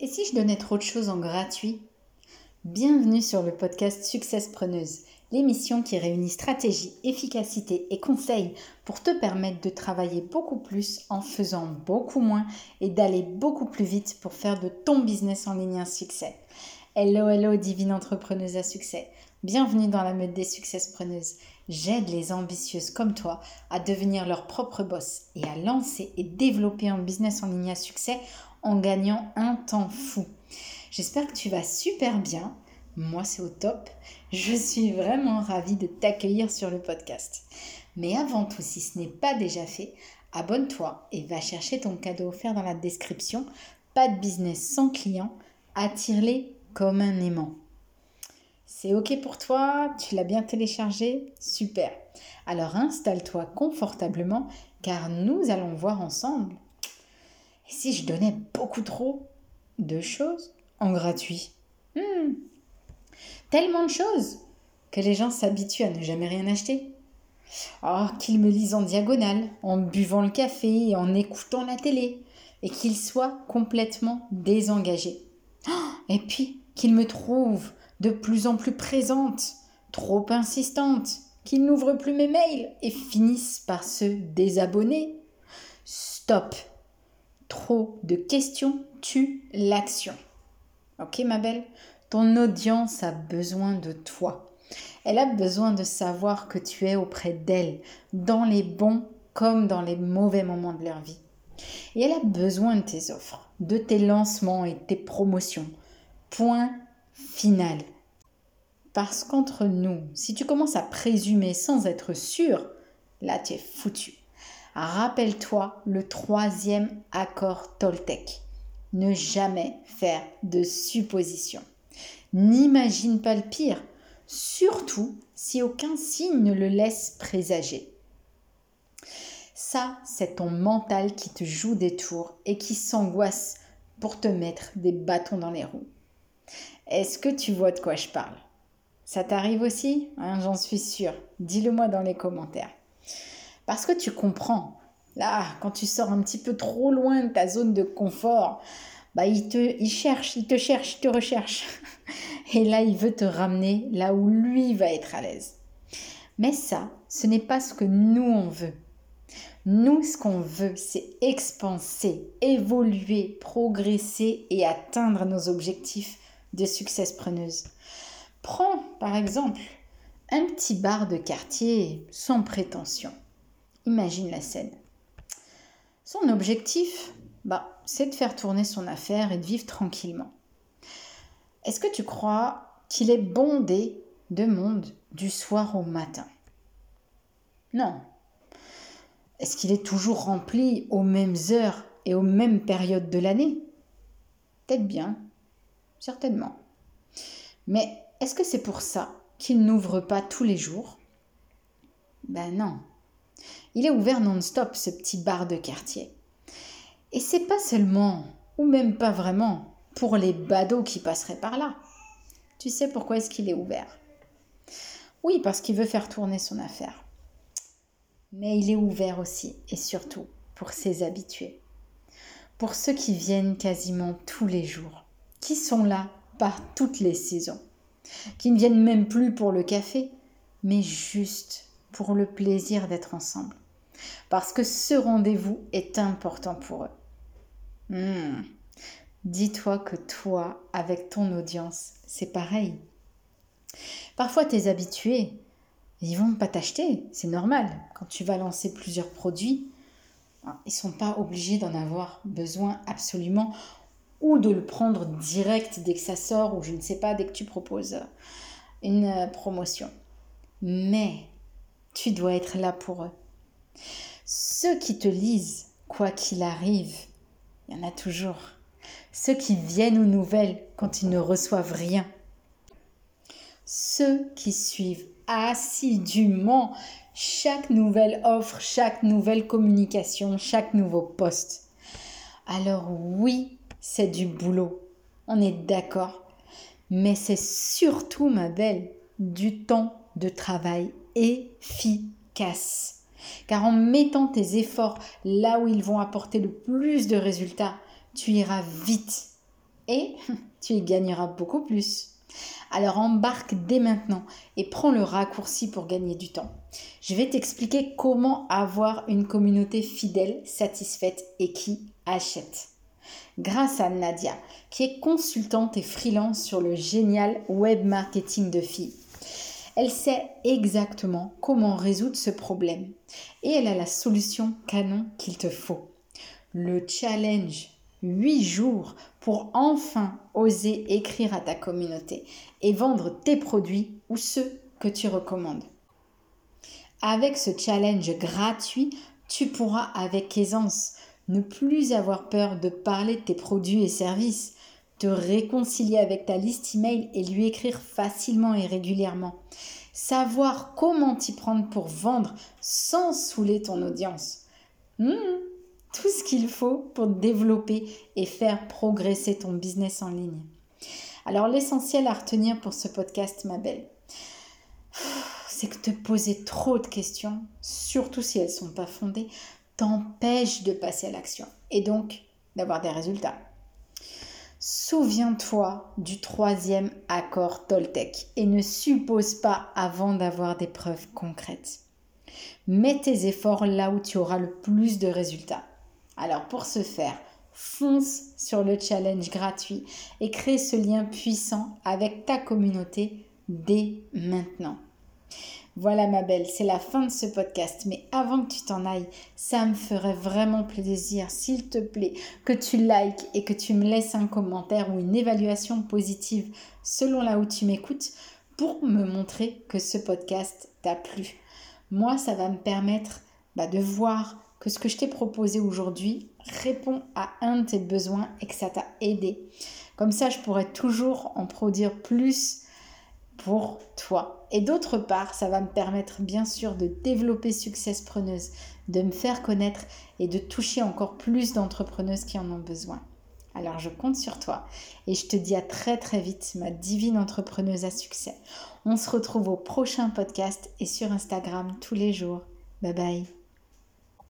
Et si je donnais trop de choses en gratuit? Bienvenue sur le podcast Success Preneuse, l'émission qui réunit stratégie, efficacité et conseils pour te permettre de travailler beaucoup plus en faisant beaucoup moins et d'aller beaucoup plus vite pour faire de ton business en ligne un succès. Hello, hello, divine entrepreneuse à succès. Bienvenue dans la meute des successpreneuses. J'aide les ambitieuses comme toi à devenir leur propre boss et à lancer et développer un business en ligne à succès en gagnant un temps fou. J'espère que tu vas super bien. Moi, c'est au top. Je suis vraiment ravie de t'accueillir sur le podcast. Mais avant tout, si ce n'est pas déjà fait, abonne-toi et va chercher ton cadeau offert dans la description. Pas de business sans client. Attire-les comme un aimant. C'est OK pour toi? Tu l'as bien téléchargé? Super. Alors installe-toi confortablement car nous allons voir ensemble. Et si je donnais beaucoup trop de choses en gratuit hmm, tellement de choses que les gens s'habituent à ne jamais rien acheter. Oh, qu'ils me lisent en diagonale, en buvant le café et en écoutant la télé, et qu'ils soient complètement désengagés. Oh, et puis, qu'ils me trouvent de plus en plus présente, trop insistante, qu'ils n'ouvrent plus mes mails et finissent par se désabonner. Stop. Trop de questions tue l'action. Ok ma belle? Ton audience a besoin de toi. Elle a besoin de savoir que tu es auprès d'elle, dans les bons comme dans les mauvais moments de leur vie. Et elle a besoin de tes offres, de tes lancements et tes promotions. Point final. Parce qu'entre nous, si tu commences à présumer sans être sûr, là tu es foutu. Rappelle-toi le troisième accord Toltec. Ne jamais faire de suppositions. N'imagine pas le pire, surtout si aucun signe ne le laisse présager. Ça, c'est ton mental qui te joue des tours et qui s'angoisse pour te mettre des bâtons dans les roues. Est-ce que tu vois de quoi je parle? Ça t'arrive aussi? Hein, J'en suis sûre. Dis-le moi dans les commentaires. Parce que tu comprends. Là, quand tu sors un petit peu trop loin de ta zone de confort, bah, il te il cherche, il te cherche, il te recherche. Et là, il veut te ramener là où lui va être à l'aise. Mais ça, ce n'est pas ce que nous, on veut. Nous, ce qu'on veut, c'est expanser, évoluer, progresser et atteindre nos objectifs de succès preneuse. Prends, par exemple, un petit bar de quartier sans prétention. Imagine la scène. Son objectif, bah, c'est de faire tourner son affaire et de vivre tranquillement. Est-ce que tu crois qu'il est bondé de monde du soir au matin? Non. Est-ce qu'il est toujours rempli aux mêmes heures et aux mêmes périodes de l'année? Peut-être bien, certainement. Mais est-ce que c'est pour ça qu'il n'ouvre pas tous les jours? Ben non. Il est ouvert non-stop, ce petit bar de quartier. Et c'est pas seulement, ou même pas vraiment, pour les badauds qui passeraient par là. Tu sais pourquoi est-ce qu'il est ouvert? Oui, parce qu'il veut faire tourner son affaire. Mais il est ouvert aussi, et surtout, pour ses habitués. Pour ceux qui viennent quasiment tous les jours, qui sont là par toutes les saisons, qui ne viennent même plus pour le café, mais juste pour le plaisir d'être ensemble. Parce que ce rendez-vous est important pour eux. Hmm. Dis-toi que toi, avec ton audience, c'est pareil. Parfois, tes habitués, ils vont pas t'acheter, c'est normal. Quand tu vas lancer plusieurs produits, hein, ils sont pas obligés d'en avoir besoin absolument ou de le prendre direct dès que ça sort ou je ne sais pas dès que tu proposes une euh, promotion. Mais tu dois être là pour eux. Ceux qui te lisent, quoi qu'il arrive, il y en a toujours. Ceux qui viennent aux nouvelles quand ils ne reçoivent rien. Ceux qui suivent assidûment chaque nouvelle offre, chaque nouvelle communication, chaque nouveau poste. Alors oui, c'est du boulot. On est d'accord. Mais c'est surtout, ma belle, du temps de travail efficace. Car en mettant tes efforts là où ils vont apporter le plus de résultats, tu iras vite et tu y gagneras beaucoup plus. Alors embarque dès maintenant et prends le raccourci pour gagner du temps. Je vais t'expliquer comment avoir une communauté fidèle, satisfaite et qui achète. Grâce à Nadia, qui est consultante et freelance sur le génial web marketing de filles. Elle sait exactement comment résoudre ce problème et elle a la solution canon qu'il te faut. Le challenge 8 jours pour enfin oser écrire à ta communauté et vendre tes produits ou ceux que tu recommandes. Avec ce challenge gratuit, tu pourras avec aisance ne plus avoir peur de parler de tes produits et services, te réconcilier avec ta liste email et lui écrire facilement et régulièrement. Savoir comment t'y prendre pour vendre sans saouler ton audience. Hmm, tout ce qu'il faut pour développer et faire progresser ton business en ligne. Alors l'essentiel à retenir pour ce podcast, ma belle, c'est que te poser trop de questions, surtout si elles ne sont pas fondées, t'empêche de passer à l'action et donc d'avoir des résultats. Souviens-toi du troisième accord Toltec et ne suppose pas avant d'avoir des preuves concrètes. Mets tes efforts là où tu auras le plus de résultats. Alors pour ce faire, fonce sur le challenge gratuit et crée ce lien puissant avec ta communauté dès maintenant. Voilà ma belle, c'est la fin de ce podcast. Mais avant que tu t'en ailles, ça me ferait vraiment plaisir, s'il te plaît, que tu likes et que tu me laisses un commentaire ou une évaluation positive selon là où tu m'écoutes pour me montrer que ce podcast t'a plu. Moi, ça va me permettre bah, de voir que ce que je t'ai proposé aujourd'hui répond à un de tes besoins et que ça t'a aidé. Comme ça, je pourrais toujours en produire plus pour toi. Et d'autre part, ça va me permettre bien sûr de développer Success Preneuse, de me faire connaître et de toucher encore plus d'entrepreneuses qui en ont besoin. Alors je compte sur toi et je te dis à très très vite, ma divine entrepreneuse à succès. On se retrouve au prochain podcast et sur Instagram tous les jours. Bye bye.